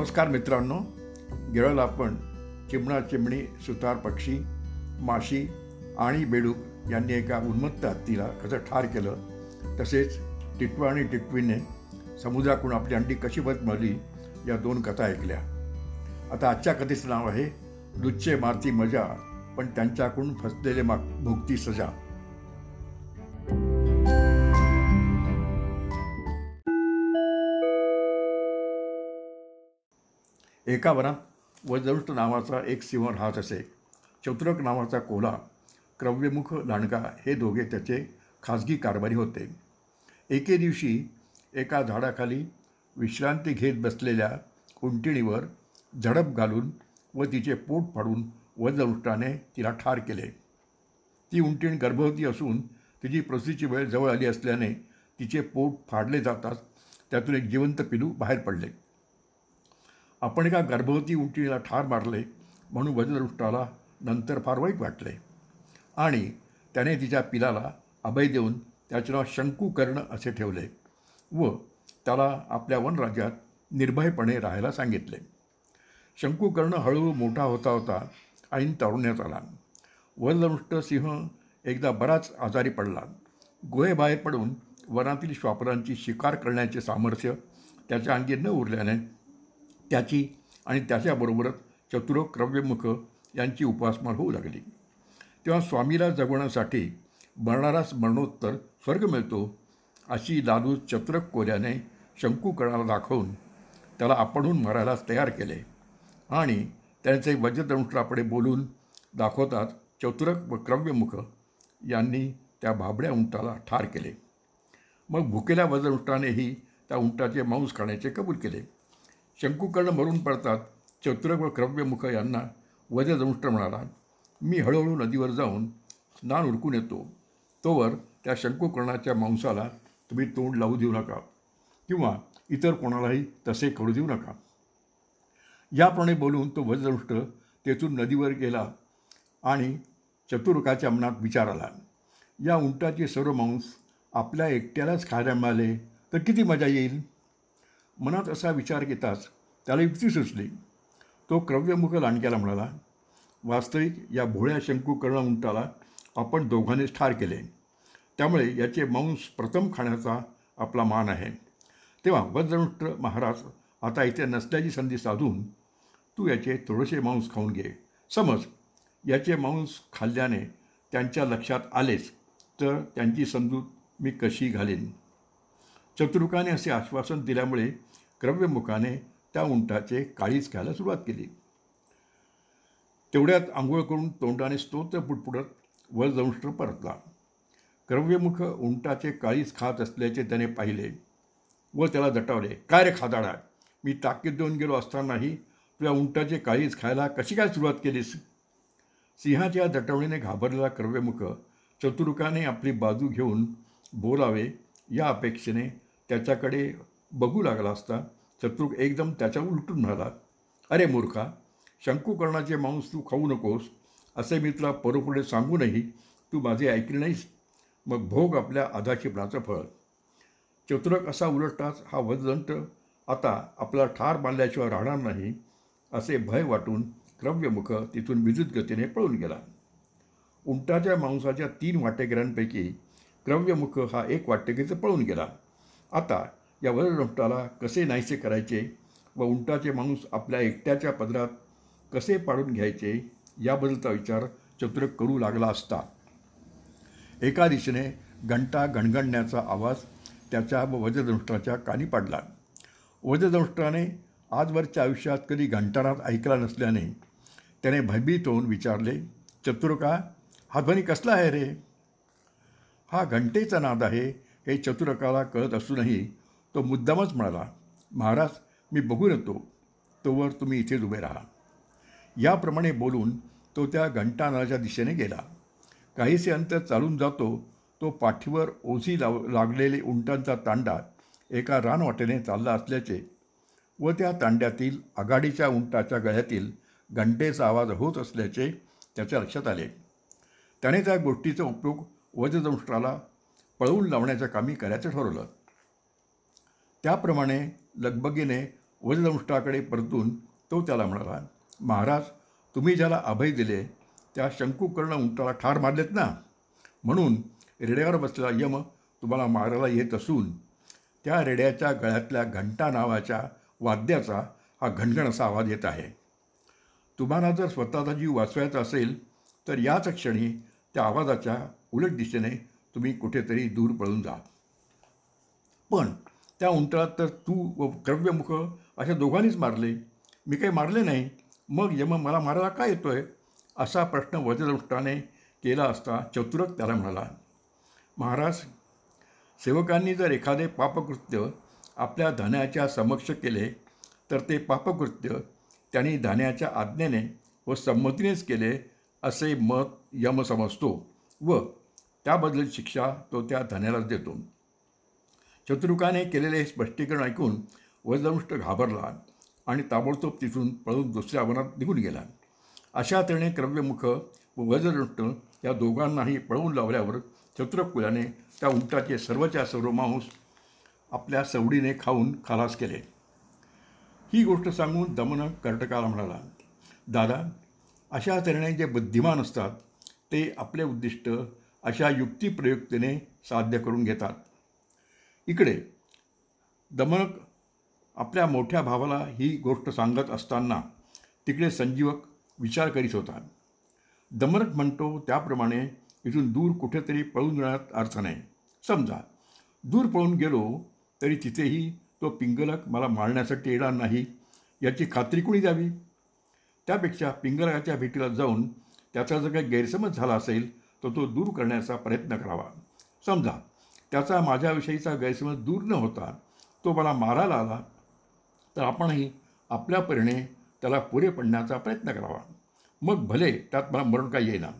नमस्कार मित्रांनो गिरळ आपण चिमणा चिमणी सुतार पक्षी माशी आणि बेडूक यांनी एका उन्मत्त हत्तीला कसं ठार केलं तसेच टिटवा आणि टिटवीने समुद्राकडून आपली अंडी कशी बत मिळली या दोन कथा ऐकल्या. आता आजच्या कथेचं नाव आहे लुच्चे मारती मजा पण त्यांच्याकडून फसलेले मा भुगती सजा. एका वनात वजदुष्ट नावाचा एक सिंह राहत असे. चतुरक नावाचा कोला क्रव्यमुख लांडगा हे दोघे त्याचे खाजगी कारभारी होते. एके दिवशी एका झाडाखाली विश्रांती घेत बसलेल्या उंटिणीवर झडप घालून व तिचे पोट फाडून वजदुष्टाने तिला ठार केले. ती उंटीण गर्भवती असून तिची प्रसूतीची वेळ जवळ आली असल्याने तिचे पोट फाडले जाताच त्यातून एक जिवंत पिलू बाहेर पडले. आपण एका गर्भवती उंटीला ठार मारले म्हणून वज्रदृष्टाला नंतर फार वाईट वाटले. आणि त्याने तिच्या पिलाला अभय देऊन त्याचे नाव शंकुकर्ण असे ठेवले व त्याला आपल्या वनराज्यात निर्भयपणे राहायला सांगितले. शंकुकर्ण हळूहळू मोठा होता होता आणि तरुण्यात आला. वज्रदृष्ट सिंह एकदा बराच आजारी पडला. गुहेबाहेर पडून वनातील श्वापरांची शिकार करण्याचे सामर्थ्य त्याच्या अंगी न उरल्याने त्याची आणि त्याच्याबरोबरच चतुर क्रव्यमुख यांची उपासमार होऊ लागली. तेव्हा स्वामीला जगवण्यासाठी मरणारास मरणोत्तर स्वर्ग मिळतो अशी लालू चतुरक कोऱ्याने शंकूकणाला दाखवून त्याला आपणहून मारायला तयार केले आणि त्यांचे वज्रदंष्ट्रापुढे बोलून दाखवतात चतुरक व क्रव्यमुख यांनी त्या भाबड्या उंटाला ठार केले. मग भुकेल्या वज्रदंष्ट्रानेही त्या उंटाचे मांस खाण्याचे कबूल केले. शंकुकर्ण मरून पडतात. चतुर व क्रव्यमुख यांना वज्रदंष्ट्र म्हणाला मी हळूहळू नदीवर जाऊन स्नान उरकून येतो. तोवर त्या शंकुकर्णाच्या मांसाला तुम्ही तोंड लावू देऊ नका किंवा इतर कोणालाही तसे करू देऊ नका. याप्रमाणे बोलून तो वज्रदंष्ट तेथून नदीवर गेला आणि चतुर्काच्या मनात विचार आला या उंटाचे सर्व मांस आपल्या एकट्यालाच खायला मिळाले तर किती मजा येईल? मनात असा विचार घेताच त्याला युक्ती सुचली. तो क्रव्यमुख लांडक्याला म्हणाला वास्तविक या भोळ्या शंकू कर्ण उंटाला आपण दोघांनीच ठार केले. त्यामुळे याचे मांस प्रथम खाण्याचा आपला मान आहे. तेव्हा वज्रदंष्ट महाराज आता इथे नसल्याची संधी साधून तू याचे थोडेसे मांस खाऊन घे. समज याचे मांस खाल्ल्याने त्यांच्या लक्षात आलेच तर त्यांची समजूत मी कशी घालेन? चतुर्काने असे आश्वासन दिल्यामुळे क्रव्यमुखाने त्या उंटाचे काळीच खायला सुरुवात केली. तेवढ्यात आंघोळ करून तोंडाने स्तोत्र पुटपुटत वरदंष्ट्र परतला. क्रव्यमुख उंटाचे काळीच खात असल्याचे त्याने पाहिले व त्याला दटावले. काय रे खादाडा मी ताकीद देऊन गेलो असतानाही तुझ्या उंटाचे काळीच खायला कशी काय सुरुवात केलीस? सिंहाच्या दटवणीने घाबरलेला क्रव्यमुख चतुर्काने आपली बाजू घेऊन बोलावे या अपेक्षेने त्याच्याकडे बघू लागला असता चतुर्क एकदम त्याच्या उलटून म्हणाला अरे मूर्खा शंकुकर्णाचे मांस तू खाऊ नकोस असे मी तुला परोपुढे सांगूनही तू माझे ऐकले नाहीस. मग भोग आपल्या आधाक्षेपणाचं फळ. चतुरक असा उलटताच हा वजदंट आता आपला ठार बांधल्याशिवाय राहणार नाही असे भय वाटून क्रव्यमुख तिथून विद्युत गतीने पळून गेला. उंटाच्या मांसाच्या तीन वाटेकऱ्यांपैकी क्रव्यमुख हा एक वाटेकरीचं पळून गेला. आता या वज्रदंष्टाला कसे नाहीसे करायचे व उंटाचे माणूस आपल्या एकट्याच्या पदरात कसे पाडून घ्यायचे याबद्दलचा विचार चतुर करू लागला असता. एका दिशेने घंटा घणघणण्याचा आवाज त्याच्या व वज्रदंष्टाच्या कानी पडला. वज्रदंष्टाने आजवरच्या आयुष्यात कधी घंटानात ऐकला नसल्याने त्याने भयभीत होऊन विचारले चतुरका हा ध्वनी कसला आहे रे? हा घंटेचा नाद आहे हे चतुरकाला कळत असूनही तो मुद्दामच म्हणाला महाराज मी बघून येतो तोवर तुम्ही इथेच उभे राहा. याप्रमाणे बोलून तो त्या घंटानाच्या दिशेने गेला. काहीसे अंतर चालून जातो तो पाठीवर ओझी लाव लागलेले उंटांचा तांडा एका रानवाटेने चालला असल्याचे व त्या तांड्यातील आघाडीच्या उंटाच्या गळ्यातील घंटेचा आवाज होत असल्याचे त्याच्या लक्षात आले. त्याने त्या गोष्टीचा उपयोग वजदंष्ट्राला पळवून लावण्याच्या कामी करायचं ठरवलं. त्याप्रमाणे लगबगीने वजदंष्टाकडे परतून तो त्याला म्हणाला महाराज तुम्ही ज्याला अभय दिले त्या शंकूकर्ण उंटाला ठार मारलेत ना? म्हणून रेड्यावर बसलेला यम तुम्हाला मारायला येत असून त्या रेड्याच्या गळ्यातल्या घंटा नावाच्या वाद्याचा हा घणघण असा आवाज येत आहे. तुम्हाला जर स्वतःचा जीव वाचवायचा असेल तर याच क्षणी त्या आवाजाच्या उलट दिशेने तुम्ही कुठेतरी दूर पळून जा. पण त्या उंटळात तर तू व द्रव्यमुख अशा दोघांनीच मारले. मी काही मारले नाही. मग यम मला मारायला काय आहे असा प्रश्न वज्रदृष्टाने केला असता चतुरक त्याला म्हणाला महाराज सेवकांनी जर एखादे पापकृत्य आपल्या धन्याच्या समक्ष केले तर ते पापकृत्य त्यांनी धन्याच्या आज्ञेने व संमतीनेच केले असे मत यम समजतो व त्याबद्दल शिक्षा तो त्या धन्यालाच देतो. शत्रुकाने केलेले स्पष्टीकरण ऐकून वजदंष्ट घाबरला आणि ताबडतोब तिथून पळून दुसऱ्या वनात निघून गेला. अशा तऱ्हेने क्रव्यमुख व वजदृष्ट या दोघांनाही पळवून लावल्यावर शत्रुकुलाने त्या उंटाचे सर्वच्या सर्व मांस आपल्या सवडीने खाऊन खालास केले. ही गोष्ट सांगून दमन कर्टकाला म्हणाला दादा अशा तऱ्हेने जे बुद्धिमान असतात ते आपले उद्दिष्ट अशा युक्तिप्रयुक्तीने साध्य करून घेतात. इकडे दमनक आपल्या मोठ्या भावाला ही गोष्ट सांगत असताना तिकडे संजीवक विचार करीत होता. दमनक म्हणतो त्याप्रमाणे इथून दूर कुठेतरी पळून जाण्यात अर्थ नाही. समजा दूर पळून गेलो तरी तिथेही तो पिंगलक मला मारण्यासाठी येणार नाही याची खात्री कुणी द्यावी? त्यापेक्षा पिंगलकाच्या भेटीला जाऊन त्याचा जर काही गैरसमज झाला असेल तर तो दूर करण्याचा प्रयत्न करावा. समजा त्याचा माझ्याविषयीचा गैरसमज दूर न होता तो मला मारायला आला तर आपणही आपल्या परीने त्याला पुरे पडण्याचा प्रयत्न करावा. मग भले त्यात मला मरण काय येईना.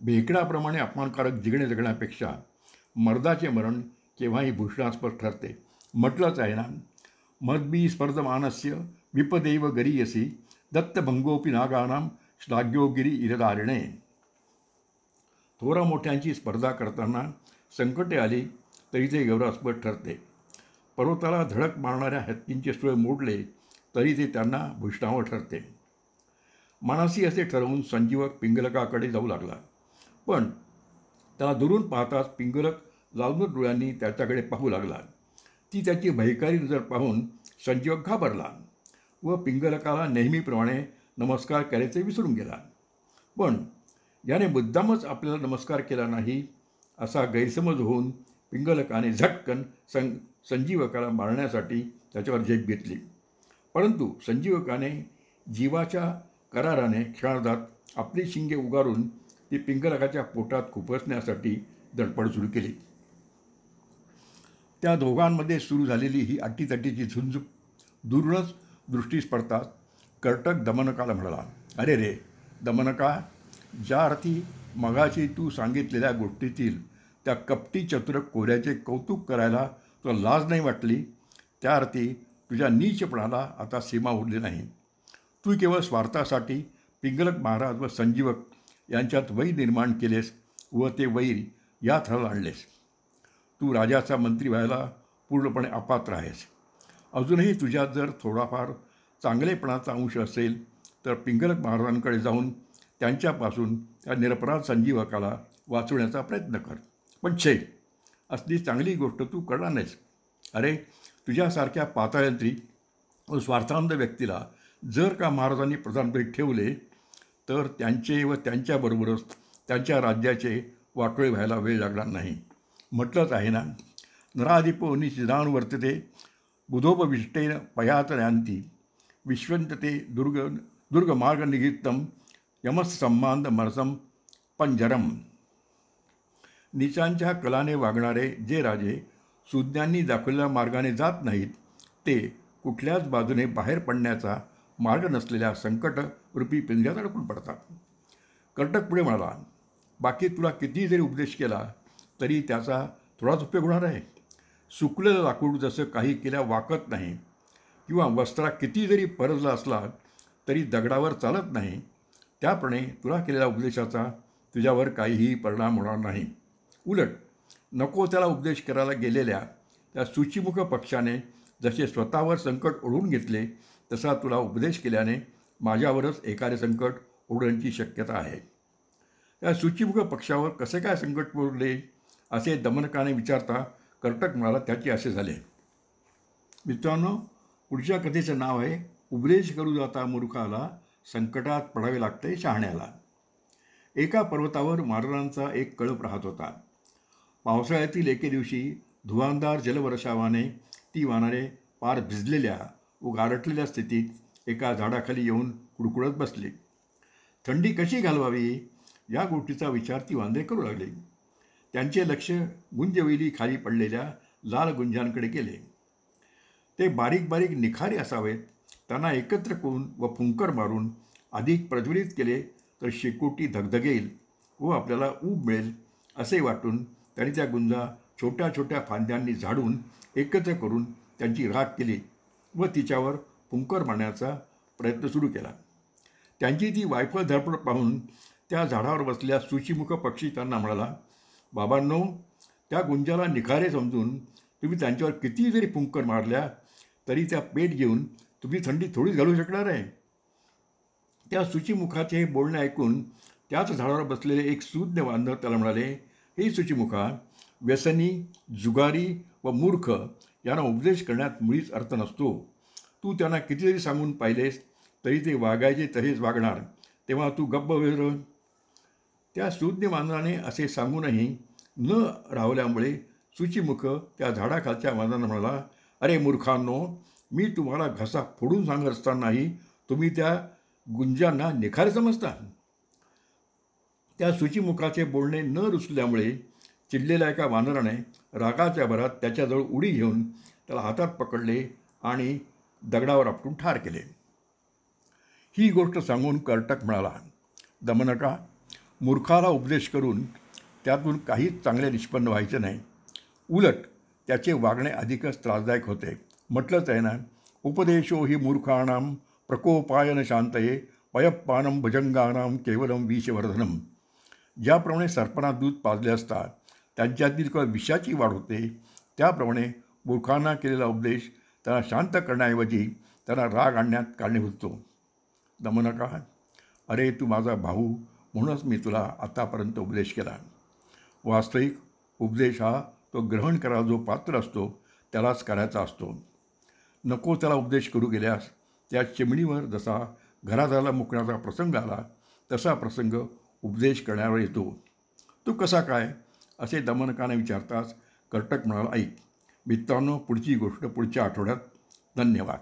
भेकडाप्रमाणे अपमानकारक जिगणे जगण्यापेक्षा मर्दाचे मरण केव्हाही भूषणास्पद ठरते म्हटलंच आहे ना. मदबी स्पर्धमानस्य विपदैव गरीयसी दत्तभंगोपी नागानाम श्लाघ्योगिरी इरदारिणे थोरा मोठ्यांची स्पर्धा करताना संकटे आली तरी ते गौरवास्पद ठरते. पर्वताला धडक मारणाऱ्या हत्तींचे सुळे मोडले तरी ते त्यांना भूषणावर ठरते. मानसी असे ठरवून संजीवक पिंगलकाकडे जाऊ लागला. पण त्याला दुरून पाहताच पिंगलक लावून डोळ्यांनी त्याच्याकडे पाहू लागला. ती त्याची भयकारी नजर पाहून संजीवक घाबरला व पिंगलकाला नेहमीप्रमाणे नमस्कार करायचे विसरून गेला. पण याने मुद्दामच आपल्याला नमस्कार केला नाही असा गैरसमज होऊन पिंगलकाने झटकन सं संजीवकाला मारण्यासाठी त्याच्यावर झेप घेतली. परंतु संजीवकाने जीवाच्या कराराने क्षणार्धात आपली शिंगे उगारून ती पिंगलकाच्या पोटात खुपसण्यासाठी धडपड सुरू केली. त्या दोघांमध्ये सुरू झालेली ही अट्टीतट्टीची झुंज दुरूनच दृष्टीस पडतात कर्टक दमनकाला म्हणाला अरे रे दमनका ज्या अर्थी मगाशी तू सांगितलेल्या गोष्टीतील त्या कपटी चतुर कोऱ्याचे कौतुक करायला तुला लाज नाही वाटली? त्या अर्थी तुझ्या नीचपणाला आता सीमा उरली नाही. तू केवळ स्वार्थासाठी पिंगलक महाराज व संजीवक यांच्यात वैर निर्माण केलेस व ते वैर या थराला आणलेस. तू राजाचा मंत्री व्हायला पूर्णपणे अपात्र आहेस. अजूनही तुझ्यात जर थोडाफार चांगलेपणाचा अंश असेल तर पिंगलक महाराजांकडे जाऊन त्यांच्यापासून त्या निरपराध संजीवकाला वाचवण्याचा प्रयत्न कर. पण छे असली चांगली गोष्ट तू करणार नाहीस. अरे तुझ्यासारख्या पातायंत्री व स्वार्थांध व्यक्तीला जर का महाराजांनी प्रधानपदी ठेवले तर त्यांचे व त्यांच्याबरोबरच त्यांच्या राज्याचे वाटोळे व्हायला वेळ लागणार नाही. म्हटलंच आहे ना नराधिपो निशिदान वर्तते बुधोपविष्टेन विश्वंत विश्वंतते दुर्ग दुर्गमार्गनिगित्तम निगित्तम मरसम पंजरम निचांच्या कलाने वागणारे जे राजे सुज्ञांनी दाखवलेल्या मार्गाने जात नाहीत ते कुठल्याच बाजूने बाहेर पडण्याचा मार्ग नसलेल्या संकटरूपी पिंजऱ्यात अडकून पडतात. कर्टक पुढे म्हणाला बाकी तुला कितीही जरी उपदेश केला तरी त्याचा थोडाच उपयोग होणार आहे. सुकलेलं लाकूड जसं काही केल्या वाकत नाही किंवा वस्त्रा किती जरी परजला असला तरी दगडावर चालत नाही त्याप्रणे तुला केलेल्या उपदेशाचा तुझ्यावर काहीही परिणाम होणार नाही. उलट नको त्याला उपदेश करायला गेलेल्या त्या सूचीमुख पक्षाने जसे स्वतःवर संकट ओढून घेतले तसा तुला उपदेश केल्याने माझ्यावरच एखादे संकट ओढण्याची शक्यता आहे. त्या सूचीमुख पक्षावर कसे काय संकट ओढले असे दमनकाने विचारता कर्टक म्हणाला त्याचे असे झाले. मित्रांनो पुढच्या कथेचं नाव आहे उपदेश करू जाता मूर्खाला संकटात पडावे लागते शहाण्याला. एका पर्वतावर मारणांचा एक कळप राहत होता. पावसाळ्यातील एके दिवशी धुवांदार जलवर्षावाने ती वानरे पार भिजलेल्या व गारटलेल्या स्थितीत एका झाडाखाली येऊन कुडकुडत बसली. थंडी कशी घालवावी? या गोष्टीचा विचार ती वांदे करू लागले. त्यांचे लक्ष गुंजवेली खाली पडलेल्या लाल गुंजांकडे गेले. ते बारीक बारीक निखारे असावेत. त्यांना एकत्र करून व फुंकर मारून अधिक प्रज्वलित केले तर शेकोटी धगधगेल व आपल्याला ऊब मिळेल असे वाटून त्यांनी त्या गुंजा छोट्या छोट्या फांद्यांनी झाडून एकत्र करून त्यांची राख केली व तिच्यावर फुंकर मारण्याचा प्रयत्न सुरू केला. त्यांची ती वायफळ धडपड पाहून त्या झाडावर बसल्या सुचिमुख पक्षी त्यांना म्हणाला बाबांनो त्या गुंजाला निखारे समजून तुम्ही त्यांच्यावर किती जरी फुंकर मारल्या तरी त्या पेट घेऊन तुम्ही थंडी थोडीच घालू शकणार आहे. त्या सुचिमुखाचे हे बोलणे ऐकून त्याच झाडावर बसलेले एक सूज्ञ बांधव त्याला म्हणाले हे सुचिमुखा व्यसनी जुगारी व मूर्ख यांना उपदेश करण्यात मुळीच अर्थ नसतो. तू त्यांना कितीतरी सांगून पाहिलेस तरी ते वागायचे तसेच वागणार. तेव्हा तू गप्प वेर त्या सूज्ञ मांजराने असे सांगूनही न राहल्यामुळे सुचिमुख त्या झाडाखालच्या मांजरानं म्हणाला अरे मूर्खांनो मी तुम्हाला घसा फोडून सांगत असतानाही तुम्ही त्या गुंजांना निखार समजता. त्या सुचिमुखाचे बोलणे न रुचल्यामुळे चिडलेल्या एका वानराने रागाच्या भरात त्याच्याजवळ उडी घेऊन त्याला हातात पकडले आणि दगडावर आपटून ठार केले. ही गोष्ट सांगून कर्टक म्हणाला दमनका मूर्खाला उपदेश करून त्यातून काहीच चांगले निष्पन्न व्हायचे नाही. उलट त्याचे वागणे अधिकच त्रासदायक होते. म्हटलंच आहे ना उपदेशो ही मूर्खाणाम प्रकोपायन शांतये पयप्पानम भजंगानाम केवलम विषवर्धनम. ज्याप्रमाणे सर्पांना दूध पाजले असता त्यांच्यातील किंवा विषाची वाढ होते त्याप्रमाणे मूर्खांना केलेला उपदेश त्यांना शांत करण्याऐवजी त्यांना राग आणण्यात कारणीभूत होतो दमनका अरे तू माझा भाऊ म्हणूनच मी तुला आतापर्यंत उपदेश केला. वास्तविक उपदेश हा तो ग्रहण करायला जो पात्र असतो त्यालाच करायचा असतो. नको त्याला उपदेश करू गेल्यास त्या चिमणीवर जसा घरादाराला मुकण्याचा प्रसंग आला तसा प्रसंग उपदेश करण्यावर येतो. तू कसा काय? असे दमनकाने विचारताच कर्टक म्हणाला ऐक मित्रांनो पुढची गोष्ट पुढच्या आठवड्यात. धन्यवाद.